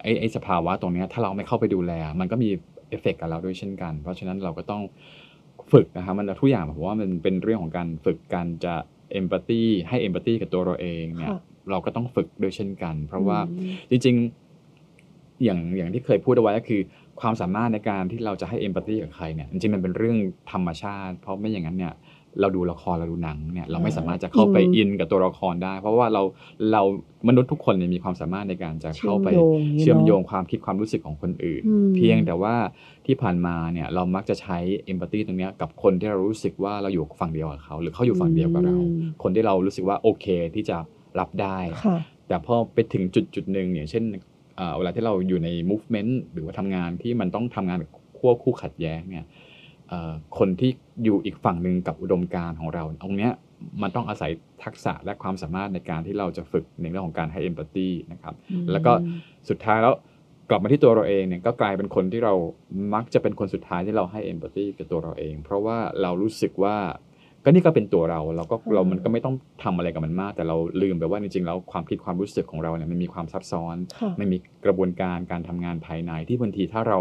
ไอ้ไอ้สภาวะตรงเนี้ยถ้าเราไม่เข้าไปดูแล มันก็มีเอฟเฟกต์กับเราด้วยเช่นกัน เพราะฉะนั้นเราก็ต้องฝึกนะครับมันทุกอย่างผมว่ามันเป็นเรื่องของการฝึกการจะเอมพัตตีให้เอมพัตตีกับตัวเราเองเนี่ยค่ะเราก็ต้องฝึกด้วยเช่นกัน เพราะว่าอืมจริงๆอย่างอย่างที่เคยพูดเอาไว้ก็คือ ความสามารถในการที่เราจะให้เอมพัตตีกับใครเนี่ยจริงๆมันเป็นเรื่องธรรมชาติ เพราะไม่อย่างนั้นเนี่ย เราดูละครเราดูหนังเนี่ยเราไม่สามารถจะเข้าไปอินอินกับตัวละครได้ เพราะว่าเราเรามนุษย์ทุกคนเนี่ยมีความสามารถในการจะเข้าไปเชื่เชื่ออมมโยโยงงความคิดความรู้สึกของคนอื่นอืมเพียงแต่ว่าที่ผ่านมาเนี่ยเรามักจะใช้เอมพัตตีตรงเนี้ยกับคนที่เรารู้สึกว่าเราอยู่ฝั่งเดียวกับเขา หรือเขาอยู่ฝั่งเดียวกับเราอืมคนที่เรารู้สึกว่าโอเคที่จะรับได้ค่ะแต่พอไปถึงจุดจุดหนึ่งอย่างเช่นเอ่อเวลาที่เราอยู่ใน movement หรือว่าทำงานที่มันต้องทำงานกับขั้วคู่ขัดแย้งเนี่ยเอ่อ คนที่อยู่อีกฝั่งหนึ่งกับอุดมการณ์ของเราตรงเนี้ยมันต้องอาศัยทักษะและความสามารถในการที่เราจะฝึกในเรื่องของการให้ empathy นะครับแล้วก็สุดท้ายแล้วกลับมาที่ตัวเราเองเนี่ยก็กลายเป็นคนที่เรามักจะเป็นคนสุดท้ายที่เราให้ empathy กับตัวเราเอง เพราะว่าเรารู้สึกว่าก็นี่ก็เป็นตัวเราเราก็อืมเรามันก็ไม่ต้องทำอะไรกับมันมาก แต่เราลืมไปว่าจริงๆแล้วความคิดความรู้สึกของเราเนี่ยมันมีความซับซ้อนค่ะมันมีกระบวนการการทำงานภายในที่บางทีถ้าเรา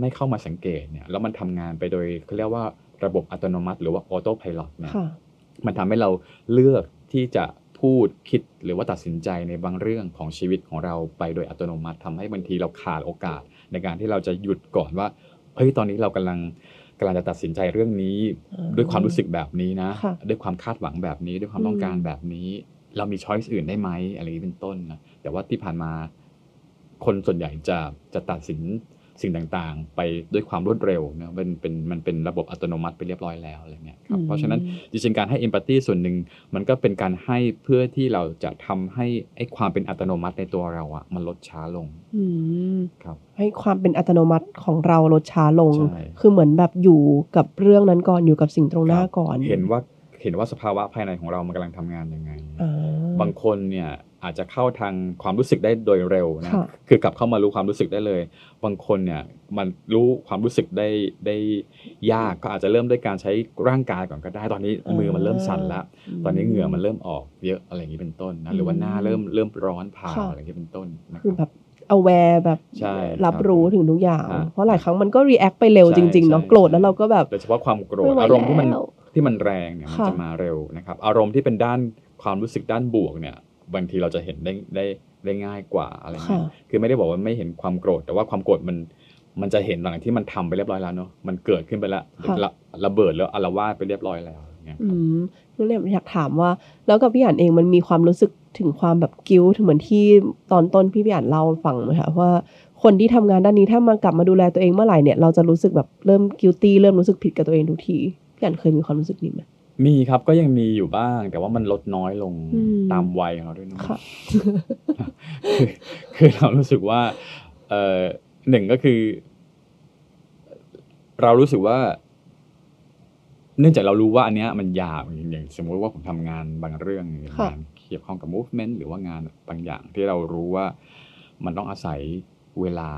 ไม่เข้ามาสังเกตเนี่ยแล้วมันทำงานไปโดยเขาเรียกว่าระบบอัตโนมัติ หรือว่าออโต้พ l o t เนี่ยค่ะมันทำให้เราเลือกที่จะพูดคิดหรือว่าตัดสินใจในบางเรื่องของชีวิตของเราไปโดยอัตโนมัติทำให้บางทีเราขาดโอกาส ในการที่เราจะหยุดก่อนว่าเฮ้ยตอนนี้เรากำลังกำลังจะตัดสินใจเรื่องนี้อ่าด้วยความรู้สึกแบบนี้นะค่ะด้วยความคาดหวังแบบนี้ ด้วยความต้องการแบบนี้ เรามีช้อยส์อื่นได้ไหมอะไรอย่างนี้เป็นต้นนะแต่ว่าที่ผ่านมาคนส่วนใหญ่จะจะตัดสิน สิ่งต่างๆ ไปด้วยความรวดเร็วนะเป็นเป็นมันเป็นระบบอัตโนมัติไปเรียบร้อยแล้วอะไรเงี้ยครับเพราะฉะนั้นจริงๆการให้ empathy ส่วนหนึ่งมันก็เป็นการให้เพื่อที่เราจะทำให้ไอ้ความเป็นอัตโนมัติในตัวเราอะมันลดช้าลงอืมครับให้ความเป็นอัตโนมัติของเราลดช้าลงใช่คือเหมือนแบบอยู่กับเรื่องนั้นก่อนอยู่กับสิ่งตรงหน้าก่อน เห็นว่าเห็นว่าสภาวะภายในของเรามันกำลังทำงานยังไงอ่าบางคนเนี่ย อาจจะเข้าทางความรู้สึกได้โดยเร็วนะค่ะคือกลับเข้ามารู้ความรู้สึกได้เลย บางคนเนี่ยมันรู้ความรู้สึกได้ได้ยากก็อาจจะเริ่มด้วยการใช้ร่างกายก่อนก็ได้ ตอนนี้มือมันเริ่มสั่นละตอนนี้เหงื่อมันเริ่มออกเยอะอะไรอย่างนี้เป็นต้นนะหรือว่าหน้าเริ่มเริ่มร้อนเผาค่ะอะไรอย่างนี้เป็นต้นนะคคือรับแบบ aware แบบใช่รับครับรู้ถึงทุกอย่างอ่าเพราะหลายครั้งมันก็ react ไปเร็วใช่จริงๆเนาะใช่โกรธแล้วเราก็แบบโดยเฉพาะความโกรธไม่ไหวอารมณ์ที่มันแล้วที่มันแรงเนี่ยมันค่ะจะมาเร็วนะครับ อารมณ์ที่เป็นด้านความรู้สึกด้านบวกเนี่ย บางทีเราจะเห็นได้ได้ได้ง่ายกว่าอะไรเงี้ยค่ะคือไม่ได้บอกว่าไม่เห็นความโกรธ แต่ว่าความโกรธมันมันจะเห็นหลังที่มันทำไปเรียบร้อยแล้วเนาะมันเกิดขึ้นไปแล้วค่ะระระเบิดแล้วอารวาสไปเรียบร้อยแล้วอย่างเงี้ยอืมนั่นเลยอยากถามว่า แล้วกับพี่อ่านเองมันมีความรู้สึกถึงความแบบกิ้วเหมือนที่ตอนต้นพี่พี่อ่านเล่าให้ฟังไหมคะว่าคนที่ทำงานด้านนี้ถ้ามากลับมาดูแลตัวเองเมื่อไหร่เนี่ยเราจะรู้สึกแบบเริ่มกิ้วตี้เริ่มรู้สึกผิดกับตัวเองทุกทีพี่อ่านเคยมีความรู้สึกนี้ไหม มีครับก็ยังมีอยู่บ้าง แต่ว่ามันลดน้อยลงอืมตามวัยของเราด้วยเนอะค่ะคือคือเรารู้สึกว่าเอ่อหนึ่งก็คือ เรารู้สึกว่า เนื่องจากเรารู้ว่าอันเนี้ยมันยากอย่างอย่างสมมุติว่าผมทำงานบางเรื่องอย่างค่ะงานเกี่ยวข้องกับ movement หรือว่างานบางอย่าง ที่เรารู้ว่ามันต้องอาศัยเวลา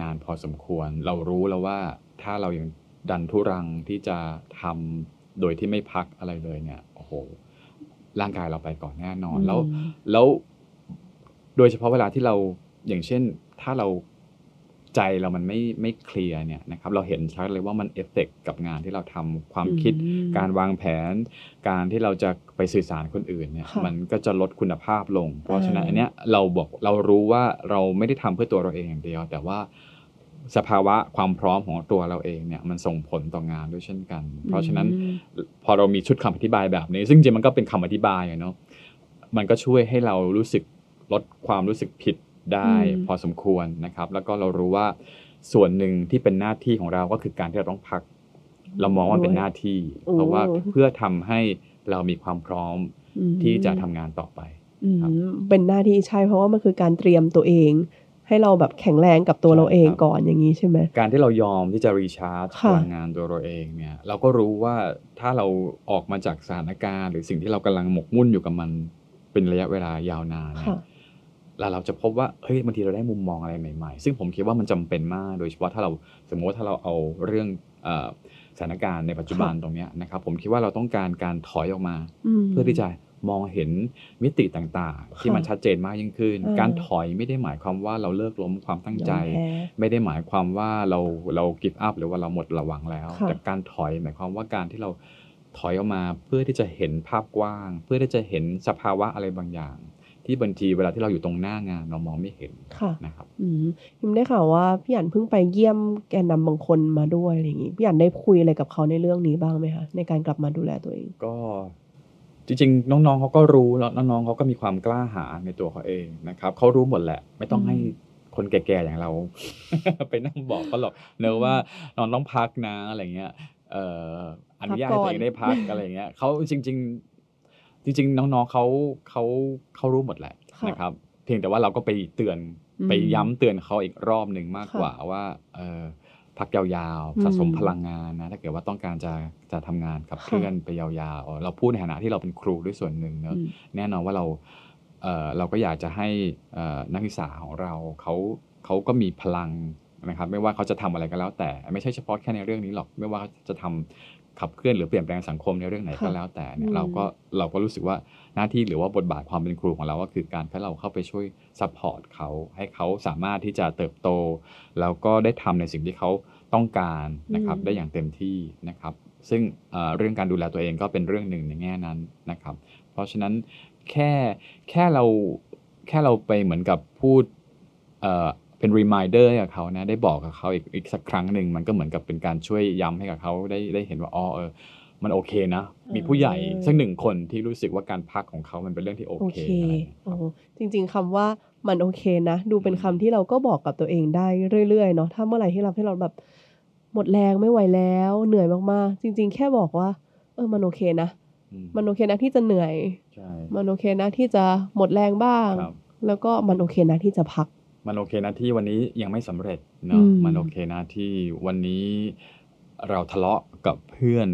นานพอสมควร เรารู้แล้วว่าถ้าเรายังดันทุรังที่จะทำ โดยที่ไม่พักอะไรเลยเนี่ยโอ้โหร่างกายเราไปก่อนแน่นอน แล้วอืมแล้วโดยเฉพาะเวลาที่เราอย่างเช่น ถ้าเราใจเรามันไม่ไม่เคลียร์เนี่ยนะครับเราเห็นชัดเลยว่ามันเอฟเฟกกับงานที่เราทำความคิดอืมการวางแผน การที่เราจะไปสื่อสารคนอื่นเนี่ยค่ะมันก็จะลดคุณภาพลง เพราะฉะนั้นอ่าอันเนี้ยเราบอกเรารู้ว่าเราไม่ได้ทำเพื่อตัวเราเองอย่างเดียว แต่ว่า สภาวะความพร้อมของตัวเราเองเนี่ยมันส่งผลต่องานด้วยเช่นกัน เพราะฉะนั้นอืมพอเรามีชุดคำอธิบายแบบนี้ ซึ่งจริงๆมันก็เป็นคำอธิบายอะเนาะมันก็ช่วยให้เรารู้สึกลดความรู้สึกผิดได้อืมพอสมควรนะครับ แล้วก็เรารู้ว่าส่วนหนึ่งที่เป็นหน้าที่ของเราก็คือการที่เราต้องพัก เรามองว่ามันเป็นหน้าที่โอ้เพราะว่าเพื่อทำให้เรามีความพร้อมอืมที่จะทำงานต่อไปอืมครับเป็นหน้าที่ใช่เพราะว่ามันคือการเตรียมตัวเอง ให้เราแบบแข็งแรงกับตัวใช่เราเองครับก่อนอย่างนี้ใช่ไหมการที่เรายอมที่จะรีชาร์จค่ะพลังงานตัวเราเองเนี่ยเราก็รู้ว่าถ้าเราออกมาจากสถานการณ์ หรือสิ่งที่เรากำลังหมกมุ่นอยู่กับมันเป็นระยะเวลายาวนานเนี่ยค่ะแล้วเราจะพบว่าเฮ้ยบางทีเราได้มุมมองอะไรใหม่ๆ ซึ่งผมคิดว่ามันจำเป็นมากโดยเฉพาะถ้าเราสมมติว่าถ้าเราเอาเรื่องเอ่อสถานการณ์ในปัจจุบันตรงเนี้ยนะครับผมคิดว่าเราต้องการการถอยออกมามเพื่อที่จะ มองเห็นมิติต่างๆ ที่ค่ะมันชัดเจนมากยิ่งขึ้นอ่าการถอยไม่ได้หมายความว่าเราเลิกล้มความตั้งใจยอมแพ้ไม่ได้หมายความว่าเราเรากิฟต์อัพหรือว่าเราหมดระหวังแล้วค่ะแต่การถอยหมายความว่าการที่เราถอยออกมาเพื่อที่จะเห็นภาพกว้าง เพื่อที่จะเห็นสภาวะอะไรบางอย่าง ที่บางทีเวลาที่เราอยู่ตรงหน้างานเรามองไม่เห็นค่ะนะครับอืมพิมได้ข่าวว่าพี่อันเพิ่งไปเยี่ยมแกนนำบางคนมาด้วยอะไรอย่างงี้พี่อันได้คุยอะไรกับเขาในเรื่องนี้บ้างไหมคะในการกลับมาดูแลตัวเองก็ จริงๆ น้องๆเขาก็รู้แล้วน้องๆเขาก็มีความกล้าหาญในตัวเขาเองนะครับเขารู้หมดแหละ ไม่ต้องอืมให้คนแก่ๆอย่างเรา ไปนั่งบอกเขาหรอกเนอะว่าน้องต้องพักนะอะไรเงี้ยเอ่ออนุญาตให้ตัวเองได้พักอะไรเงี้ยเขาจริง ๆ จริง ๆ น้องๆเขาเขาเขารู้หมดแหละค่ะนะครับ เพียงแต่ว่าเราก็ไปเตือนอืมไปย้ำเตือนเขาอีกรอบหนึ่งมากค่ะกว่าว่าเออ พักยาวๆ สะสมอืมพลังงานนะถ้าเกิดว่าต้องการจะจะทำงานขับค่ะเคลื่อนไปยาวๆ เราพูดในฐานะที่เราเป็นครูด้วยส่วนหนึ่งเนอะอืมแน่นอนว่าเราเอ่อเราก็อยากจะให้เอ่อนักศึกษาของเราเขาเขาก็มีพลังนะครับไม่ว่าเขาจะทำอะไรก็แล้ว แต่ไม่ใช่เฉพาะแค่ในเรื่องนี้หรอกไม่ว่าเขาจะทำขับเคลื่อนหรือเปลี่ยนแปลงสังคมในเรื่องไหนก็ค่ะแล้วแต่เนี่ยอืมเราก็เราก็รู้สึกว่า หน้าที่หรือว่าบทบาทความเป็นครูของเราก็คือการให้เราเข้าไปช่วย support เขาให้เขาสามารถที่จะเติบโต แล้วก็ได้ทำในสิ่งที่เขาต้องการนะครับอืมได้อย่างเต็มที่นะครับ ซึ่งเอ่อเรื่องการดูแลตัวเองก็เป็นเรื่องหนึ่งในแง่นั้นนะครับ เพราะฉะนั้นแค่แค่เราแค่เราไปเหมือนกับพูดเอ่อเป็น reminder ให้กับเขานะได้บอกกับเขาอีกอีกสักครั้งหนึ่งมันก็เหมือนกับเป็นการช่วยย้ำให้กับเขาได้ได้เห็นว่าอ๋อเออ มันโอเคนะ มีผู้ใหญ่เออสักหนึ่งคนที่รู้สึกว่าการพักของเขามันเป็นเรื่องที่โอโอเคเคอะไรอย่างเงี้ยคโอ้รับจริง ๆคำว่ามันโอเคนะ ดูเป็นคำที่เราก็บอกกับตัวเองได้เรื่อยๆเนาะถ้าเมื่อไหร่ที่เราให้เราแบบหมดแรงไม่ไหวแล้วเหนื่อยมากๆ จริง ๆ แค่บอกว่า เออมันโอเคนะอืมมันโอเคนะที่จะเหนื่อยใช่มันโอเคนะที่จะหมดแรงบ้างครับแล้วก็มันโอเคนะที่จะพัก มันโอเคนะที่วันนี้ยังไม่สำเร็จอืเนาะมมันโอเคนะที่วันนี้เราทะเลาะกับเพื่อน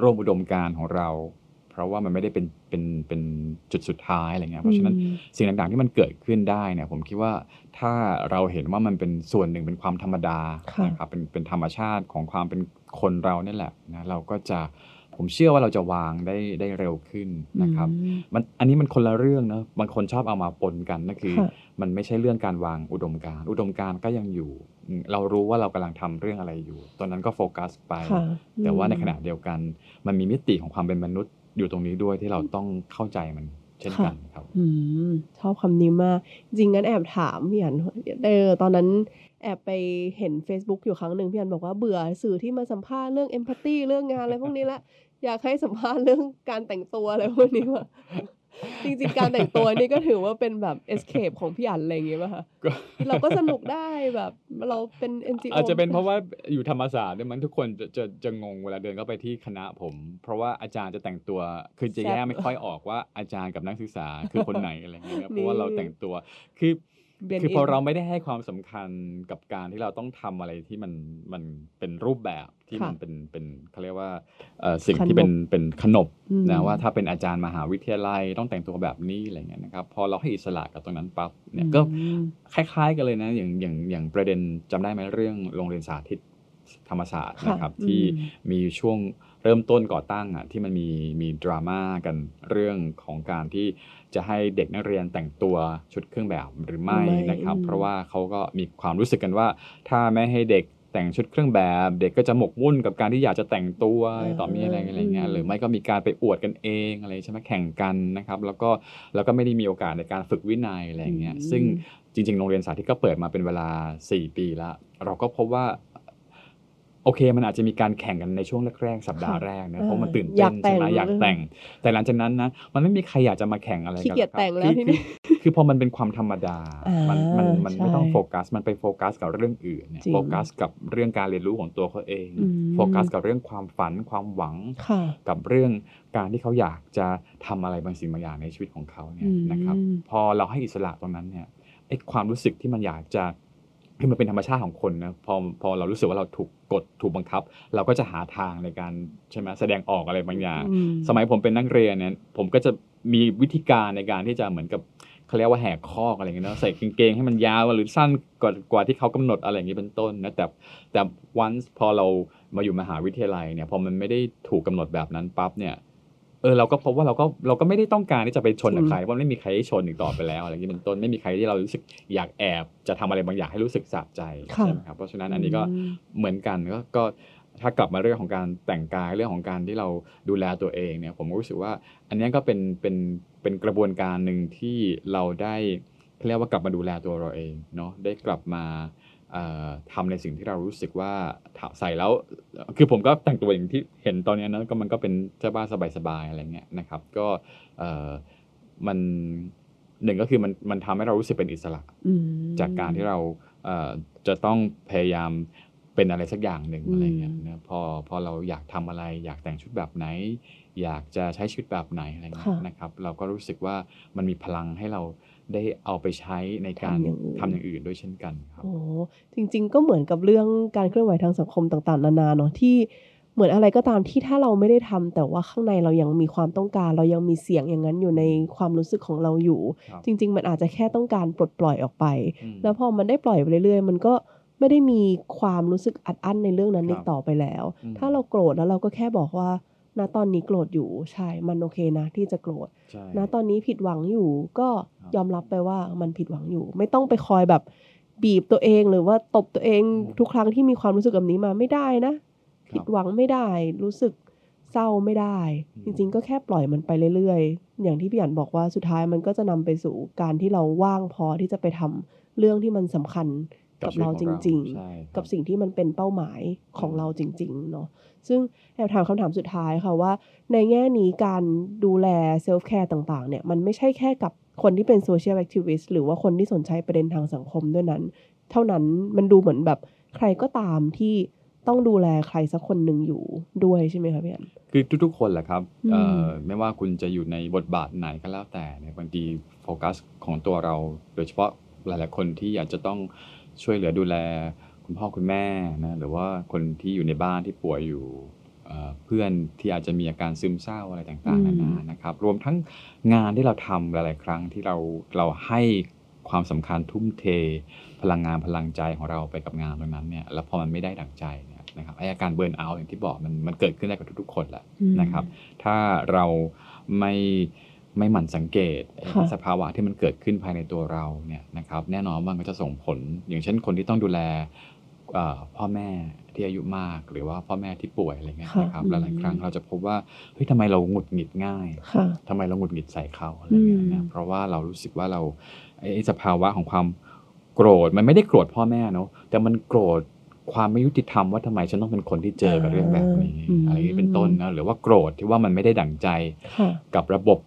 ร่วมอุดมการณ์ของเรา เพราะว่ามันไม่ได้เป็นเป็นเป็นจุดสุดท้ายอะไรเงี้ยเพราะฉะนั้นอืมสิ่งต่างๆที่มันเกิดขึ้นได้เนี่ยผมคิดว่าถ้าเราเห็นว่ามันเป็นส่วนหนึ่งเป็นความธรรมดาค่ะนะครับเป็นเป็นธรรมชาติของความเป็นคนเราเนี่ยแหละนะเราก็จะผมเชื่อว่าเราจะวางได้ได้เร็วขึ้นนะครับอืมมันอันนี้มันคนละเรื่องเนอะบางคนชอบเอามาปนกันนั่นคือค่ะ มันไม่ใช่เรื่องการวางอุดมการณ์อุดมการณ์ก็ยังอยู่อืมเรารู้ว่าเรากำลังทำเรื่องอะไรอยู่ ตอนนั้นก็โฟกัสไปค่ะแต่ว่าในอืมขณะเดียวกัน มันมีมิติของความเป็นมนุษย์อยู่ตรงนี้ด้วยที่เราต้องเข้าใจมันเช่นกันครับอืมชอบคำนี้มาก จริงงั้นแอบถามพี่อันเออตอนนั้นแอบไปเห็น Facebook อยู่ครั้งหนึ่งพี่อันบอกว่าเบื่อสื่อที่มาสัมภาษณ์เรื่องเอมพัตตีเรื่องงานอะไรพวกนี้ละ อยากให้สัมภาษณ์เรื่องการแต่งตัวอะไรพวกนี้ว่ะ จริงๆ การแต่งตัวนี่ก็ถือว่าเป็นแบบ escape ของพี่อันอะไรอย่างเงี้ยป่ะคะก็เราก็สนุกได้แบบเราเป็น NGO อาจจะเป็นเพราะว่าอยู่ธรรมศาสตร์เนี่ยมันทุกคนจะจะจะงงเวลาเดินเข้าไปที่คณะผม เพราะว่าอาจารย์จะแต่งตัวคือจะแยกไม่ค่อยออกว่าอาจารย์กับนักศึกษาคือคนไหนอะไรเงี้ยนะเพราะว่าเราแต่งตัวคือ Blend คือพอ in เราไม่ได้ให้ความสำคัญกับการที่เราต้องทำอะไรที่มันมันเป็นรูปแบบที่ค่ะมันเป็นเป็นเขาเรียกว่าเอ่อสิ่งขนบที่เป็นเป็นขนบอืมนะว่าถ้าเป็นอาจารย์มหาวิทยาลัยต้องแต่งตัวแบบนี้อะไรเงี้ยนะครับพอเราให้อิสระกับตรงนั้นปั๊บเนี่ยก็อืมคล้ายๆกันเลยนะอย่างอย่างอย่างประเด็นจำได้ไหมเรื่องโรงเรียนสาธิตธรรมศาสตร์ค่ะนะครับอืมที่มีช่วง เริ่มต้นก่อตั้งอะที่มันมีมีดราม่ากันเรื่องของการที่จะให้เด็กนักเรียนแต่งตัวชุดเครื่องแบบหรือไม่ไม่นะครับอืมเพราะว่าเขาก็มีความรู้สึกกันว่า ถ้าไม่ให้เด็กแต่งชุดเครื่องแบบ เด็กก็จะหมกมุ่นกับการที่อยากจะแต่งตัวต่อมีอะไรอะไรเงี้ยหรือไม่ก็มีการไปอวดกันเองอะไรใช่ไหมแข่งกันนะครับ แล้วก็แล้วก็ไม่ได้มีโอกาสในการฝึกวินัยอะไรเงี้ยอืมซึ่งจริงๆ โรงเรียนสาธิตก็เปิดมาเป็นเวลา 4 ปีแล้วเราก็พบว่า โอเค มันอาจจะมีการแข่งกันในช่วงแรกๆสัปดาห์ค่ะแรกนะเออเพราะมันตื่นอเต้ยากนแต่ใช่งไหมอยากแต่ง แต่หลังจากนั้นนะมันไม่มีใครอยากจะมาแข่งอะไรกันขี้เกียจหรอกครับแต่งแล้วคือทีนี้คือคือพอมันเป็นความธรรมดาอ่ามันมันมันไม่ใช่ต้องโฟกัส มันไปโฟกัสกับเรื่องอื่นเนี่ยจริงโฟกัสกับเรื่องการเรียนรู้ของตัวเขาเองอืมโฟกัสกับเรื่องความฝันความหวังค่ะกับเรื่องการที่เขาอยากจะทำอะไรบางสิ่งบางอย่างในชีวิตของเขาเนี่อืยมนะครับ พอเราให้อิสระตรงนั้นเนี่ยไอ้ความรู้สึกที่มันอยากจะ คือมันเป็นธรรมชาติของคนนะพอพอเรารู้สึกว่าเราถูกกดถูกบังคับ เราก็จะหาทางในการใช่ไหมแสดงออกอะไรบางอย่างอืมสมัยผมเป็นนักเรียนเนี่ยผมก็จะมีวิธีการในการที่จะเหมือนกับเขาเรียกว่าแหกคอกอะไรอย่างเงี้ยเนอะใส่กางเกงให้มันยาวหรือสั้นกว่ากว่าที่เขากำหนดอะไรอย่างงี้เป็นต้นนะแต่แต่วันพอเรามาอยู่มหาวิทยาลัยเนี่ยพอมันไม่ได้ถูกกำหนดแบบนั้นปั๊บเนี่ย เออเราก็พบว่าเราก็เราก็ไม่ได้ต้องการที่จะไปชนกับจริงใครเพราะมันไม่มีใครให้ชนอีกต่อไปแล้วอะไรอย่างนี้เป็นต้นไม่มีใครที่เรารู้สึกอยากแอบจะทำอะไรบางอย่างให้รู้สึกสะใจค่ะใช่ไหมครับเพราะฉะนั้นอันนี้ก็อืมเหมือนกันก็ก็ถ้ากลับมาเรื่องของการแต่งกายเรื่องของการที่เราดูแลตัวเองเนี่ยผมรู้สึกว่า อันนี้ก็เป็นเป็นเป็นกระบวนการหนึ่งที่เราได้เรียกว่ากลับมาดูแลตัวเราเองเนาะได้กลับมา ทำในสิ่งที่เรารู้สึกว่าใส่แล้ว คือผมก็แต่งตัวอย่างที่เห็นตอนนี้นะก็มันก็เป็นเจ้าบ้านสบายๆอะไรเงี้ยนะครับ ก็มันหนึ่งก็คือมันมันทำให้เรารู้สึกเป็นอิสระจากการที่เราจะต้องพยายามเป็นอะไรสักอย่างหนึ่งอะไรเงี้ยนะพอพอเราอยากทำอะไร อยากแต่งชุดแบบไหน อยากจะใช้ชีวิตแบบไหนอะไรเงี้ยนะครับ เราก็รู้สึกว่ามันมีพลังให้เรา ได้เอาไปใช้ในการทำอย่างอื่นด้วยเช่นกันครับโอ้จริง ๆ ก็เหมือนกับเรื่องการเคลื่อนไหวทางสังคมต่างๆ นานาเนาะที่เหมือนอะไรก็ตามที่ถ้าเราไม่ได้ทำแต่ว่าข้างในเรายังมีความต้องการ เรายังมีเสียงอย่างนั้นอยู่ในความรู้สึกของเราอยู่ จริง ๆ มันอาจจะแค่ต้องการปลดปล่อยออกไป แล้วพอมันได้ปล่อยไปเรื่อยๆ มันก็ไม่ได้มีความรู้สึกอัดอั้นในเรื่องนั้นอีกต่อไปแล้ว ถ้าเราโกรธแล้วเราก็แค่บอกว่า ณตอนนี้โกรธอยู่ใช่มันโอเคนะ ที่จะโกรธณตอนนี้ผิดหวังอยู่ ก็ยอมรับไปว่ามันผิดหวังอยู่ ไม่ต้องไปคอยแบบบีบตัวเองหรือว่าตบตัวเองทุกครั้งที่มีความรู้สึกแบบนี้มาไม่ได้นะ ผิดหวังไม่ได้ รู้สึกเศร้าไม่ได้ จริง ๆ ก็แค่ปล่อยมันไปเรื่อยๆ อย่างที่พี่อันบอกว่าสุดท้ายมันก็จะนำไปสู่การที่เราว่างพอที่จะไปทำเรื่องที่มันสำคัญกับเราจริง ๆ กับสิ่งที่มันเป็นเป้าหมายของเราจริง ๆ เนาะ ซึ่งแอบถามคำถามสุดท้ายค่ะว่า ในแง่นี้การดูแล self-care ต่างๆ เนี่ย มันไม่ใช่แค่กับคนที่เป็น social activist หรือว่าคนที่สนใจประเด็นทางสังคมด้วยนั้น เท่านั้นมันดูเหมือนแบบใครก็ตามที่ต้องดูแลใครสักคนหนึ่งอยู่ด้วยใช่ไหมคะพี่อันคือทุกๆ คนแหละครับไม่ว่าคุณจะอยู่ในบทบาทไหนก็แล้วแต่เนี่ยบางทีโฟกัสของตัวเรา โดยเฉพาะหลายๆคนที่อยากจะต้องช่วยเหลือดูแล คุณพ่อคุณแม่นะหรือว่าคนที่อยู่ในบ้านที่ป่วยอยู่เพื่อนที่อาจจะมีอาการซึมเศร้าอะไรต่างๆนานานะครับ รวมทั้งงานที่เราทำหลาย ๆ ครั้งที่เราเราให้ความสำคัญทุ่มเท พลังงานพลังใจของเราไปกับงานตรงนั้นเนี่ยแล้วพอมันไม่ได้ดังใจเนี่ยนะครับอาการเบิร์นเอาอย่างที่บอกมันมันเกิดขึ้นได้กับทุกๆ คนแหละนะครับ ถ้าเราไม่ไม่หมั่นสังเกตสภาวะที่มันเกิดขึ้นภายในตัวเราเนี่ยนะครับแน่นอนมันก็จะส่งผล อย่างเช่นคนที่ต้องดูแล พ่อแม่ที่อายุมาก หรือว่าพ่อแม่ที่ป่วยอะไรเงี้ยนะครับหลายๆครั้งเราจะพบว่าเฮ้ยทำไมเราหงุดหงิดง่ายทำไมเราหงุดหงิดใส่เขาอะไรเงี้ยนะเพราะว่าเรารู้สึกว่าเราไอ้สภาวะของความโกรธมันไม่ได้โกรธพ่อแม่เนาะแต่มันโกรธความไม่ยุติธรรมว่าทำไมฉันต้องเป็นคนที่เจอกับเรื่องแบบนี้อะไรนี้เป็นต้นนะหรือว่าโกรธที่ว่ามันไม่ได้ดั่งใจกับระบบ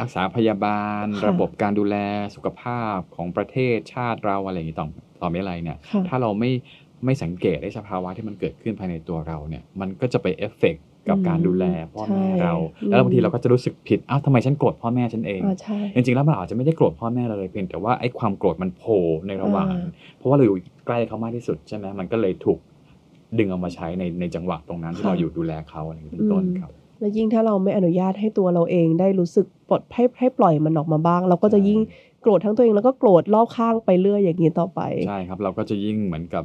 รักษาพยาบาล ระบบการดูแลสุขภาพของประเทศชาติเราอะไรอย่างนี้ต่อต่อไม่ไรเนี่ยถ้าเราไม่ ไม่สังเกตได้สภาวะที่มันเกิดขึ้นภายในตัวเราเนี่ยมันก็จะไปเอฟเฟกกับการดูแลพ่อแม่เรา แล้วบางทีเราก็จะรู้สึกผิดอ้าวทำไมฉันโกรธพ่อแม่ฉันเอง จริงๆแล้วมันอาจจะไม่ได้โกรธพ่อแม่เราเลยเพียงแต่ว่าไอ้ความโกรธมันโผล่ในระหว่าง เพราะว่าเราอยู่ใกล้เขามากที่สุดใช่ไหมมันก็เลยถูกดึงเอามาใช้ในในจังหวะตรงนั้นที่เราอยู่ดูแลเขาอะไรอย่างนี้เป็นต้นครับและยิ่งถ้าเราไม่อนุญาตให้ตัวเราเองได้รู้สึกปลดให้ให้ปล่อยมันออกมาบ้าง เราก็จะยิ่งโกรธทั้งตัวเองแล้วก็โกรธรอบข้างไปเรื่อยอย่างนี้ต่อไป ใช่ครับ เราก็จะยิ่งเหมือนกับ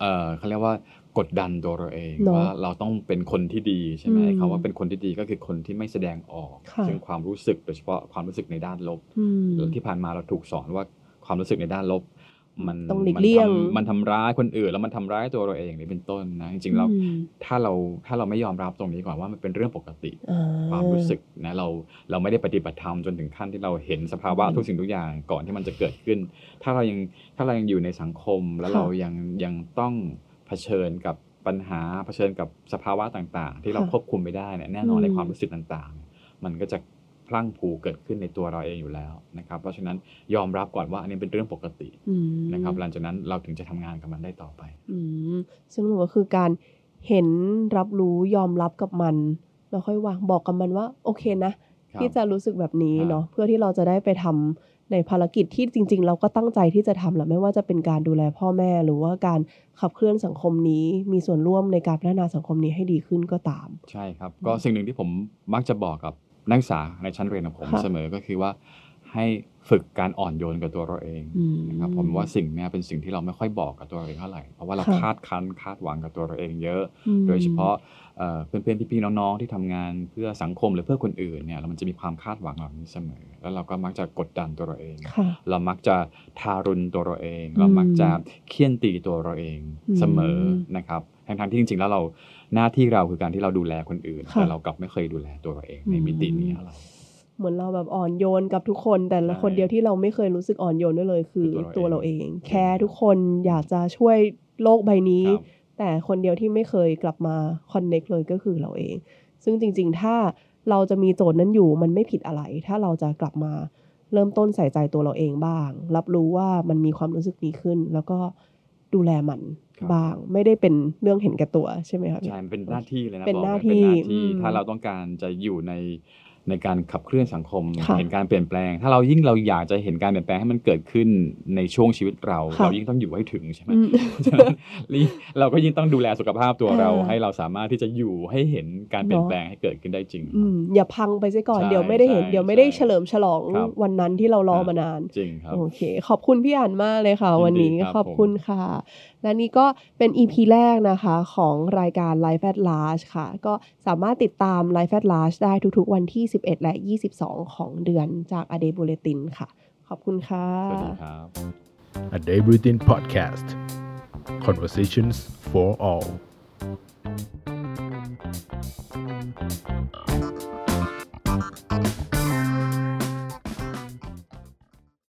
เออเขาเรียกว่ากดดันตัวเราเองว่าเราต้องเป็นคนที่ดีใช่ไหมคำว่าเป็นคนที่ดีก็คือคนที่ไม่แสดงออกซึ่งความรู้สึกโดยเฉพาะความรู้สึกในด้านลบที่ผ่านมาเราถูกสอนว่าความรู้สึกในด้านลบ มันต้องหลีกเลี่ยงมันทำร้ายคนอื่น แล้วมันทำร้ายตัวเราเองนี่เป็นต้นนะจริงๆเราถ้าเราถ้าเราไม่ยอมรับตรงนี้ก่อนว่ามันเป็นเรื่องปกติความรู้สึกนะเราเราไม่ได้ปฏิบัติธรรมจนถึงขั้นที่เราเห็นสภาวะทุกสิ่งทุกอย่างก่อนที่มันจะเกิดขึ้น ถ้าเรายังถ้าเรายังอยู่ในสังคมแล้วเรายังยังต้องเผชิญกับปัญหาเผชิญกับสภาวะต่างๆ ที่เราควบคุมไม่ได้เนี่ยแน่นอนในความรู้สึกต่างๆ มันก็จะ พลั่งผูเกิดขึ้นในตัวเราเองอยู่แล้วนะครับเพราะฉะนั้นยอมรับก่อนว่าอันนี้เป็นเรื่องปกตินะครับหลังจากนั้นเราถึงจะทำงานกับมันได้ต่อไปซึ่งมันก็คือการเห็นรับรู้ยอมรับกับมันแล้วค่อยวางบอกกับมันว่าโอเคนะ ที่จะรู้สึกแบบนี้เนาะเพื่อที่เราจะได้ไปทำในภารกิจที่จริง ๆ เราก็ตั้งใจที่จะทำแหละไม่ว่าจะเป็นการดูแลพ่อแม่ หรือว่าการขับเคลื่อนสังคมนี้ มีส่วนร่วมในการพัฒนาสังคมนี้ให้ดีขึ้นก็ตาม ใช่ครับ ก็สิ่งหนึ่งที่ผมมักจะบอกกับ นักศึกษาในชั้นเรียนของผมเสมอก็คือว่าให้ฝึกการอ่อนโยนกับตัวเราเองนะครับผมว่าสิ่งนี้เป็นสิ่งที่เราไม่ค่อยบอกกับตัวเราเองเท่าไหร่เพราะว่าเราคาดคันคาดหวังกับตัวเราเองเยอะ โดยเฉพาะเพื่อนๆพี่ๆน้องๆที่ทำงานเพื่อสังคมหรือเพื่อคนอื่นเนี่ยมันจะมีความคาดหวังเหล่านี้เสมอ แล้วเราก็มักจะกดดันตัวเราเอง เรามักจะทารุณตัวเราเอง เรามักจะเคี่ยนตีตัวเราเองเสมอนะครับทั้งๆที่จริงๆแล้วเรา หน้าที่เราคือการที่เราดูแลคนอื่นค่ะแต่เรากลับไม่เคยดูแลตัวเราเองในมิตินี้อะไรเหมือนเราแบบอ่อนโยนกับทุกคน แต่ละใช่คนเดียวที่เราไม่เคยรู้สึกอ่อนโยนด้วยเลย คือคือตัตัววเราเราเอเองงแคร์ทุกคนอยากจะช่วยโลกใบนี้ครับแต่คนเดียวที่ไม่เคยกลับมาคอนเน็กเลยก็คือเราเอง ซึ่งจริง ๆ ถ้าเราจะมีโจทย์นั้นอยู่มันไม่ผิดอะไร ถ้าเราจะกลับมาเริ่มต้นใส่ใจตัวเราเองบ้าง รับรู้ว่ามันมีความรู้สึกนี้ขึ้น แล้วก็ดูแลมันครั บบ้างไม่ได้เป็นเรื่องเห็นแก่ตัวใช่ไหมครับใช่ มันเป็นหน้าที่เลยนะเป็นบอกหน้าเลยที่เป็นหน้าที่อืมถ้าเราต้องการจะอยู่ในในการขับเคลื่อนสังคมค่ะเห็นการเปลี่ยนแปลง ถ้าเรายิ่งเราอยากจะเห็นการเปลี่ยนแปลงให้มันเกิดขึ้นในช่วงชีวิตเราค่ะเรายิ่งต้องอยู่ให้ถึงใช่ไหมอืมฉะนั้นรีเราก็ยิ่งต้องดูแลสุขภาพตัวเราอ่าให้เราสามารถที่จะอยู่ให้เห็นการเปลี่ยนเนอะแปลงให้เกิดขึ้นได้จริงอืมอย่าพังไปซะก่อนใช่เดี๋ยวไม่ได้เห็นใช่เดี๋ยวไม่ได้ใช่เฉลิมฉลองครับวันนั้นที่เรารอครับมานานจริงครับโอเค ขอบคุณพี่อ่านมากเลยค่ะยินดีวันนี้ครับขอบคุณค่ะและนี่ก็เป็น EP แรกนะคะของรายการ Life at Large ค่ะ ก็สามารถติดตาม Life at Large ได้ทุกๆ วันที่ 11 และ 22 ของเดือนจาก a d e b u l l e t i n ค่ะ ขอบคุณค่ะ สวัสดีครับ a d e b u l l e t i n Podcast Conversations for all